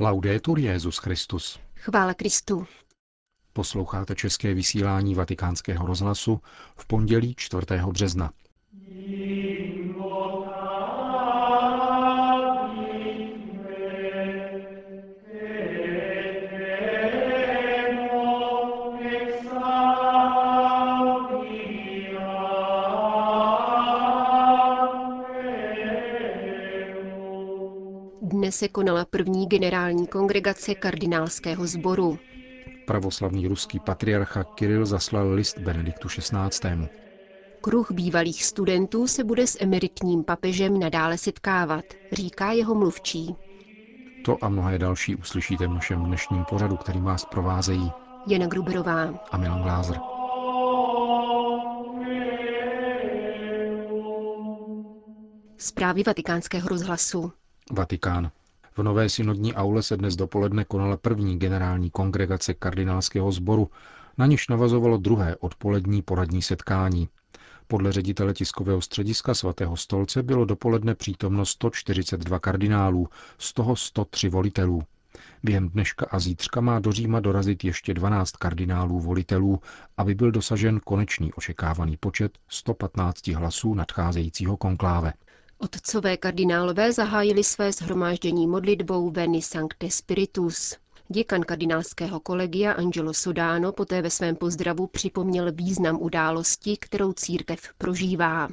Laudetur Jezus Christus. Chvála Kristu. Posloucháte české vysílání Vatikánského rozhlasu v pondělí 4. března. Dnes se konala první generální kongregace kardinálského sboru. Pravoslavný ruský patriarcha Kiril zaslal list Benediktu XVI. Kruh bývalých studentů se bude s emeritním papežem nadále setkávat, říká jeho mluvčí. To a mnohé další uslyšíte v našem dnešním pořadu, který vás provázejí Jana Gruberová a Milan Glázer. Zprávy vatikánského rozhlasu. Vatikán. V nové synodní aule se dnes dopoledne konala první generální kongregace kardinálského sboru, na níž navazovalo druhé odpolední poradní setkání. Podle ředitele tiskového střediska svatého stolce bylo dopoledne přítomno 142 kardinálů, z toho 103 volitelů. Během dneška a zítřka má do Říma dorazit ještě 12 kardinálů volitelů, aby byl dosažen konečný očekávaný počet 115 hlasů nadcházejícího konkláve. Otcové kardinálové zahájili své shromáždění modlitbou Veni Sancte Spiritus. Děkan kardinálského kolegia Angelo Sodano poté ve svém pozdravu připomněl význam události, kterou církev prožívá.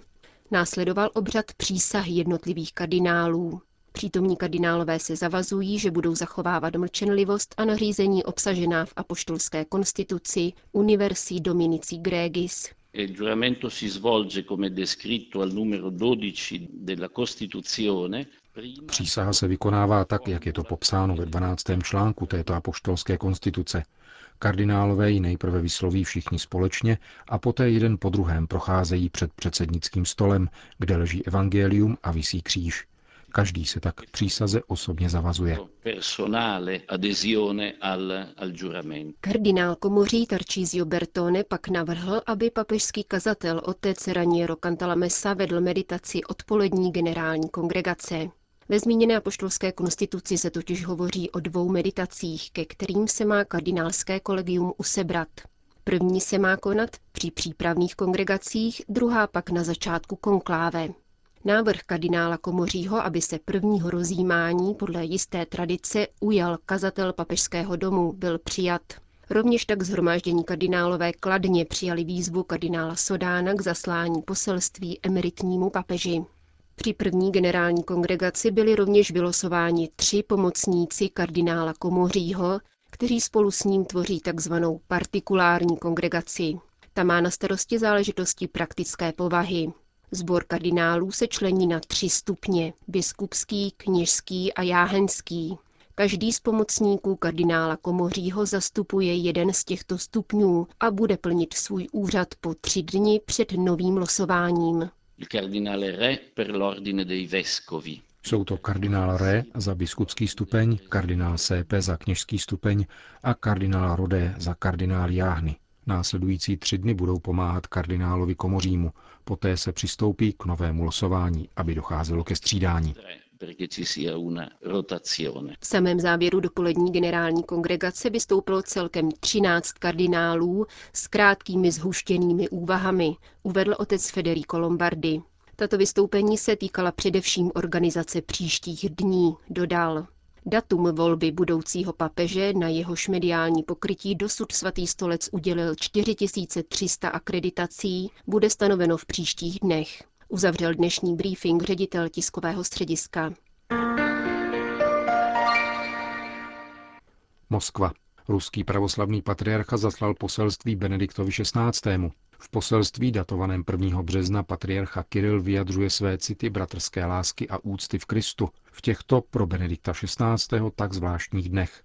Následoval obřad přísahy jednotlivých kardinálů. Přítomní kardinálové se zavazují, že budou zachovávat mlčenlivost a nařízení obsažená v apoštolské konstituci Universi Dominici Gregis. Il giuramento si svolge come descritto al numero 12 della Costituzione. Přísaha se vykonává tak, jak je to popsáno ve 12. článku této apoštolské konstituce. Kardinálové ji nejprve vysloví všichni společně a poté jeden po druhém procházejí před předsednickým stolem, kde leží evangelium a visí kříž. Každý se tak k přísaze osobně zavazuje. Kardinál komoří Tarcísio Bertone pak navrhl, aby papežský kazatel otec Raniero Cantalamessa vedl meditaci odpolední generální kongregace. Ve zmíněné apoštolské konstituci se totiž hovoří o dvou meditacích, ke kterým se má kardinálské kolegium usebrat. První se má konat při přípravných kongregacích, druhá pak na začátku konkláve. Návrh kardinála Komořího, aby se prvního rozjímání podle jisté tradice ujal kazatel papežského domu, byl přijat. Rovněž tak zhromáždění kardinálové kladně přijali výzvu kardinála Sodána k zaslání poselství emeritnímu papeži. Při první generální kongregaci byli rovněž vylosováni tři pomocníci kardinála Komořího, kteří spolu s ním tvoří takzvanou partikulární kongregaci. Ta má na starosti záležitosti praktické povahy. Zbor kardinálů se člení na tři stupně, biskupský, kněžský a jáhenský. Každý z pomocníků kardinála Komořího zastupuje jeden z těchto stupňů a bude plnit svůj úřad po tři dny před novým losováním. Jsou to kardinál Re za biskupský stupeň, kardinál Sepe za kněžský stupeň a kardinál Rodé za kardinál Jáhny. Následující tři dny budou pomáhat kardinálovi Komořímu, poté se přistoupí k novému losování, aby docházelo ke střídání. V samém závěru dopolední generální kongregace vystoupilo celkem 13 kardinálů s krátkými zhuštěnými úvahami, uvedl otec Federico Lombardi. Tato vystoupení se týkala především organizace příštích dní, dodal. Datum volby budoucího papeže, na jehož mediální pokrytí dosud svatý stolec udělil 4300 akreditací, bude stanoveno v příštích dnech. Uzavřel dnešní briefing ředitel tiskového střediska. Moskva. Ruský pravoslavný patriarcha zaslal poselství Benediktovi XVI. V poselství datovaném 1. března patriarcha Kiril vyjadřuje své city bratrské lásky a úcty v Kristu v těchto pro Benedikta XVI. tak zvláštních dnech.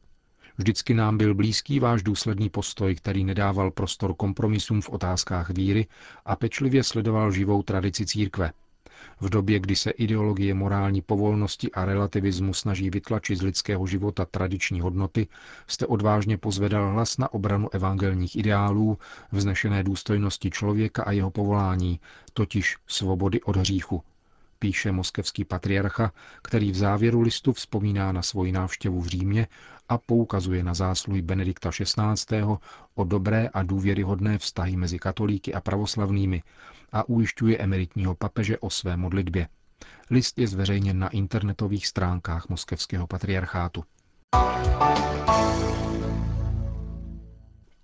Vždycky nám byl blízký váš důsledný postoj, který nedával prostor kompromisům v otázkách víry a pečlivě sledoval živou tradici církve – v době, kdy se ideologie morální povolnosti a relativismu snaží vytlačit z lidského života tradiční hodnoty, jste odvážně pozvedal hlas na obranu evangelních ideálů, vznešené důstojnosti člověka a jeho povolání, totiž svobody od hříchu. Píše moskevský patriarcha, který v závěru listu vzpomíná na svoji návštěvu v Římě a poukazuje na zásluhy Benedikta XVI. o dobré a důvěryhodné vztahy mezi katolíky a pravoslavnými a ujišťuje emeritního papeže o své modlitbě. List je zveřejněn na internetových stránkách moskevského patriarchátu.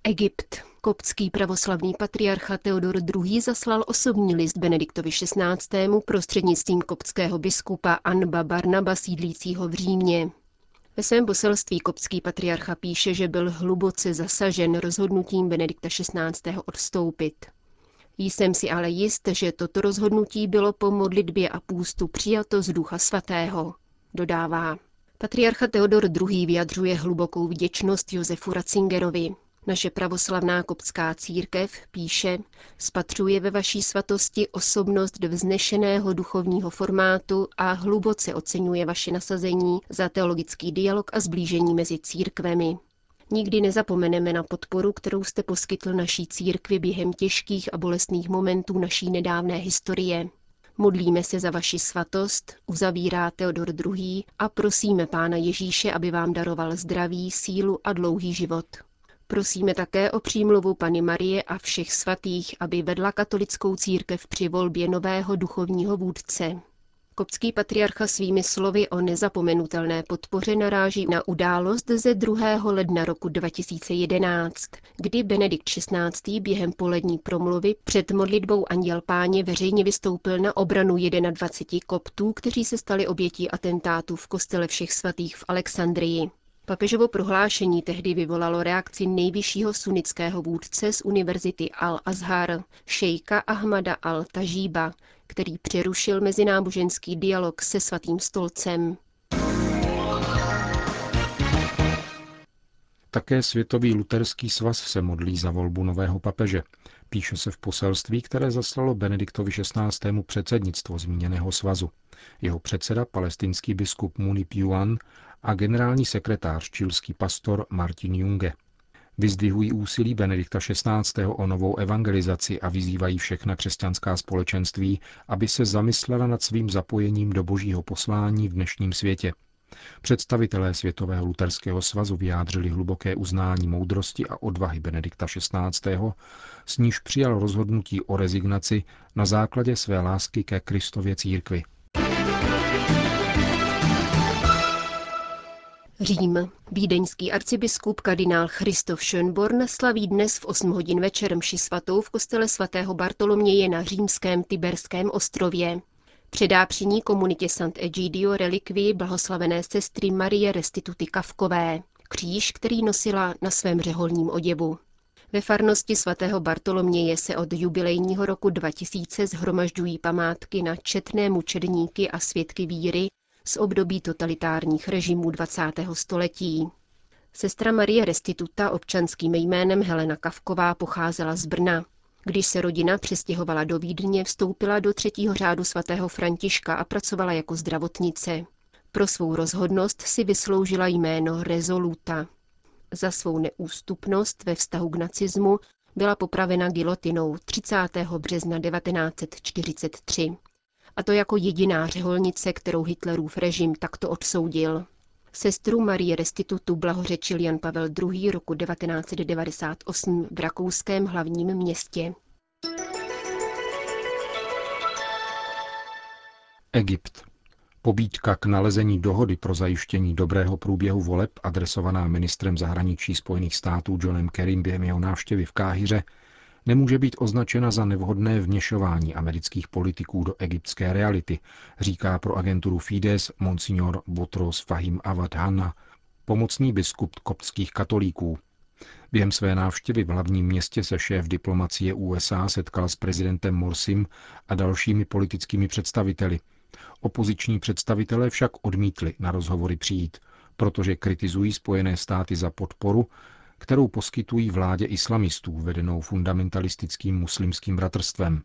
Egypt. Koptský pravoslavný patriarcha Teodor II. zaslal osobní list Benediktovi XVI. prostřednictvím koptského biskupa Anba Barnaba sídlícího v Římě. Ve svém poselství koptský patriarcha píše, že byl hluboce zasažen rozhodnutím Benedikta XVI. odstoupit. Jsem si ale jist, že toto rozhodnutí bylo po modlitbě a půstu přijato z Ducha Svatého, dodává. Patriarcha Teodor II. vyjadřuje hlubokou vděčnost Josefu Ratzingerovi, naše pravoslavná koptská církev, píše, spatřuje ve vaší svatosti osobnost vznešeného duchovního formátu a hluboce oceňuje vaše nasazení za teologický dialog a zblížení mezi církvemi. Nikdy nezapomeneme na podporu, kterou jste poskytl naší církvi během těžkých a bolestných momentů naší nedávné historie. Modlíme se za vaši svatost, uzavírá Teodor II. a prosíme Pána Ježíše, aby vám daroval zdraví, sílu a dlouhý život. Prosíme také o přímluvu Pany Marie a všech svatých, aby vedla katolickou církev při volbě nového duchovního vůdce. Koptský patriarcha svými slovy o nezapomenutelné podpoře naráží na událost ze 2. ledna roku 2011, kdy Benedikt XVI. během polední promluvy před modlitbou Anděl Páně veřejně vystoupil na obranu 21 koptů, kteří se stali obětí atentátu v kostele všech svatých v Alexandrii. Papežovo prohlášení tehdy vyvolalo reakci nejvyššího sunnického vůdce z univerzity Al-Azhar, šejka Ahmada al-Tažíba, který přerušil mezináboženský dialog se svatým stolcem. Také Světový luterský svaz se modlí za volbu nového papeže. Píše se v poselství, které zaslalo Benediktovi XVI. předsednictvo zmíněného svazu. Jeho předseda, palestinský biskup Munip Yuan, a generální sekretář, čilský pastor Martin Junge. Vyzdvihují úsilí Benedikta XVI. o novou evangelizaci a vyzývají všechna křesťanská společenství, aby se zamyslela nad svým zapojením do božího poslání v dnešním světě. Představitelé Světového luterského svazu vyjádřili hluboké uznání moudrosti a odvahy Benedikta XVI., s níž přijal rozhodnutí o rezignaci na základě své lásky ke Kristově církvi. Řím. Vídeňský arcibiskup kardinál Christoph Schönborn slaví dnes v 8 hodin večer mši svatou v kostele svatého Bartoloměje na římském Tiberském ostrově. Předá při ní komunitě Sant'Egidio relikvii blahoslavené sestry Marie Restituty Kavkové, kříž, který nosila na svém řeholním oděvu. Ve farnosti svatého Bartoloměje se od jubilejního roku 2000 zhromažďují památky na četné mučedníky a svědky víry, z období totalitárních režimů 20. století. Sestra Marie Restituta občanským jménem Helena Kavková pocházela z Brna. Když se rodina přestěhovala do Vídně, vstoupila do třetího řádu svatého Františka a pracovala jako zdravotnice. Pro svou rozhodnost si vysloužila jméno Rezoluta. Za svou neústupnost ve vztahu k nacismu byla popravena gilotinou 30. března 1943 a to jako jediná řeholnice, kterou Hitlerův režim takto odsoudil. Sestru Marie Restitutu blahořečil Jan Pavel II. roku 1998 v rakouském hlavním městě. Egypt. Pobídka k nalezení dohody pro zajištění dobrého průběhu voleb adresovaná ministrem zahraničí Spojených států Johnem Kerrym během jeho návštěvy v Káhyře nemůže být označena za nevhodné vněšování amerických politiků do egyptské reality, říká pro agenturu Fides monsignor Botros Fahim Awad Hanna, pomocný biskup koptských katolíků. Během své návštěvy v hlavním městě se šéf diplomacie USA setkal s prezidentem Morsim a dalšími politickými představiteli. Opoziční představitelé však odmítli na rozhovory přijít, protože kritizují Spojené státy za podporu, kterou poskytují vládě islamistů vedenou fundamentalistickým muslimským bratrstvem.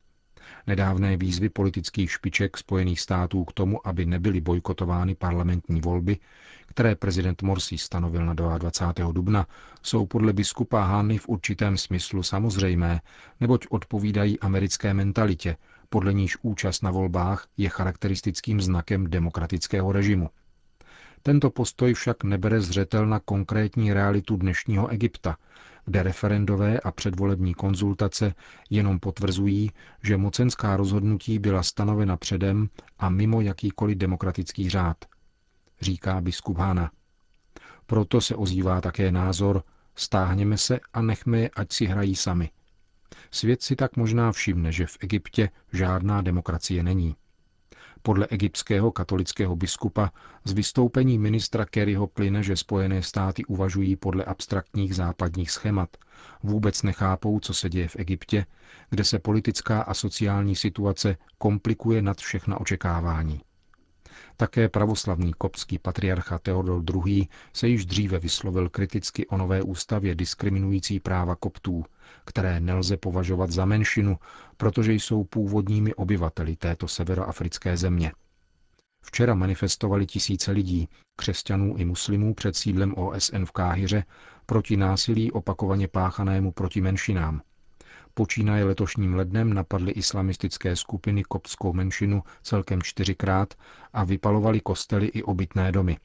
Nedávné výzvy politických špiček Spojených států k tomu, aby nebyly bojkotovány parlamentní volby, které prezident Morsi stanovil na 22. dubna, jsou podle biskupa Hanny v určitém smyslu samozřejmé, neboť odpovídají americké mentalitě, podle níž účast na volbách je charakteristickým znakem demokratického režimu. Tento postoj však nebere zřetel na konkrétní realitu dnešního Egypta, kde referendové a předvolební konzultace jenom potvrzují, že mocenská rozhodnutí byla stanovena předem a mimo jakýkoliv demokratický řád, říká biskup Hana. Proto se ozývá také názor, stáhněme se a nechme je, ať si hrají sami. Svět si tak možná všimne, že v Egyptě žádná demokracie není. Podle egyptského katolického biskupa z vystoupení ministra Kerryho plyne, že Spojené státy uvažují podle abstraktních západních schémat. Vůbec nechápou, co se děje v Egyptě, kde se politická a sociální situace komplikuje nad všechna očekávání. Také pravoslavný kopský patriarcha Teodor II. se již dříve vyslovil kriticky o nové ústavě diskriminující práva koptů, které nelze považovat za menšinu, protože jsou původními obyvateli této severoafrické země. Včera manifestovali tisíce lidí, křesťanů i muslimů před sídlem OSN v Káhyře proti násilí opakovaně páchanému proti menšinám, Počínaje letošním lednem napadly islamistické skupiny koptskou menšinu celkem čtyřikrát a vypalovali kostely i obytné domy.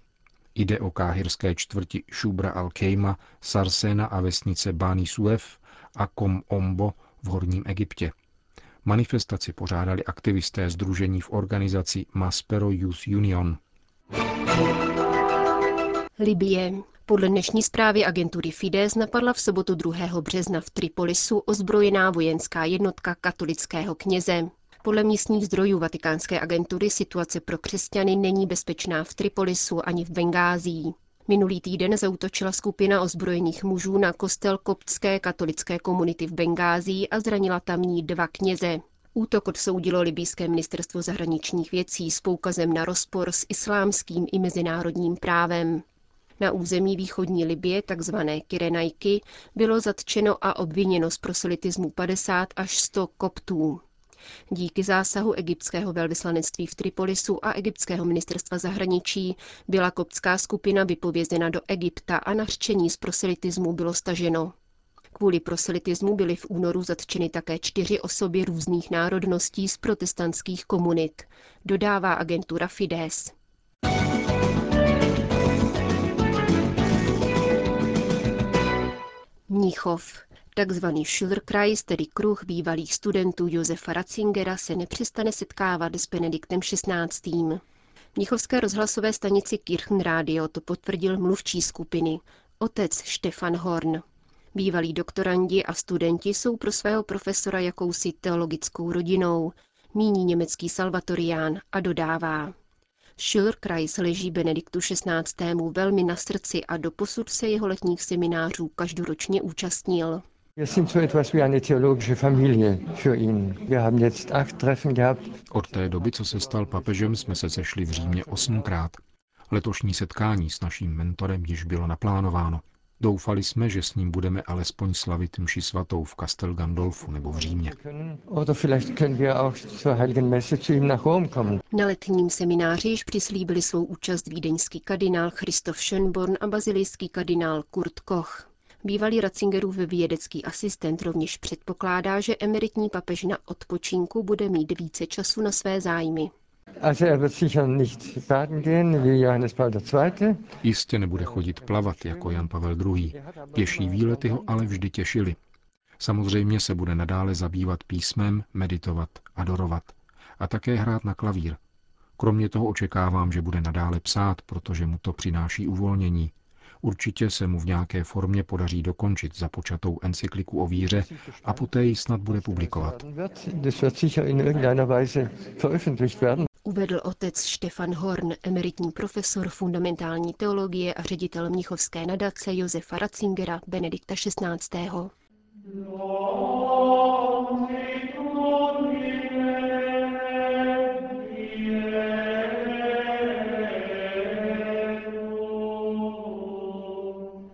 Jde o káhirské čtvrti Šubra al-Kejma, Sarsena a vesnice Bani Suef a Kom Ombo v Horním Egyptě. Manifestaci pořádali aktivisté združení v organizaci Maspero Youth Union. Libie. Podle dnešní zprávy agentury Fides napadla v sobotu 2. března v Tripolisu ozbrojená vojenská jednotka katolického kněze. Podle místních zdrojů vatikánské agentury situace pro křesťany není bezpečná v Tripolisu ani v Bengází. Minulý týden zautočila skupina ozbrojených mužů na kostel koptské katolické komunity v Bengází a zranila tamní dva kněze. Útok odsoudilo libýské ministerstvo zahraničních věcí s poukazem na rozpor s islámským i mezinárodním právem. Na území východní Libie, takzvané Kyrenajky, bylo zatčeno a obviněno z proselitismu 50 až 100 koptů. Díky zásahu egyptského velvyslanectví v Tripolisu a egyptského ministerstva zahraničí byla koptská skupina vypovězena do Egypta a nařčení z proselitismu bylo staženo. Kvůli proselitismu byly v únoru zatčeny také čtyři osoby různých národností z protestantských komunit, dodává agentura Fides. Mnichov. Takzvaný Schillerkreis, tedy kruh bývalých studentů Josefa Ratzingera, se nepřestane setkávat s Benediktem XVI. Mnichovské rozhlasové stanici Kirchenradio to potvrdil mluvčí skupiny, otec Stefan Horn. Bývalí doktorandi a studenti jsou pro svého profesora jakousi teologickou rodinou, míní německý salvatorián a dodává. Schillerkreis leží Benediktu XVI. velmi na srdci a doposud se jeho letních seminářů každoročně účastnil. Od té doby, co se stal papežem, jsme se sešli v Římě osmkrát. Letošní setkání s naším mentorem již bylo naplánováno. Doufali jsme, že s ním budeme alespoň slavit mši svatou v Castel Gandolfu nebo v Římě. Na letním semináři již přislíbili svou účast vídeňský kardinál Christoph Schönborn a bazilijský kardinál Kurt Koch. Bývalý Ratzingerův vědecký asistent rovněž předpokládá, že emeritní papež na odpočinku bude mít více času na své zájmy. Er Jistě nebude chodit plavat jako Jan Pavel II. Pěší výlety ho ale vždy těšily. Samozřejmě se bude nadále zabývat písmem, meditovat, adorovat a také hrát na klavír. Kromě toho očekávám, že bude nadále psát, protože mu to přináší uvolnění, Určitě se mu v nějaké formě podaří dokončit započatou encykliku o víře a poté ji snad bude publikovat. Uvedl otec Stefan Horn, emeritní profesor fundamentální teologie a ředitel Mnichovské nadace Josefa Ratzingera Benedikta XVI.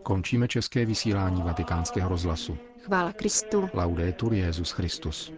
Končíme české vysílání vatikánského rozhlasu. Chvála Kristu. Laudetur Jezus Christus.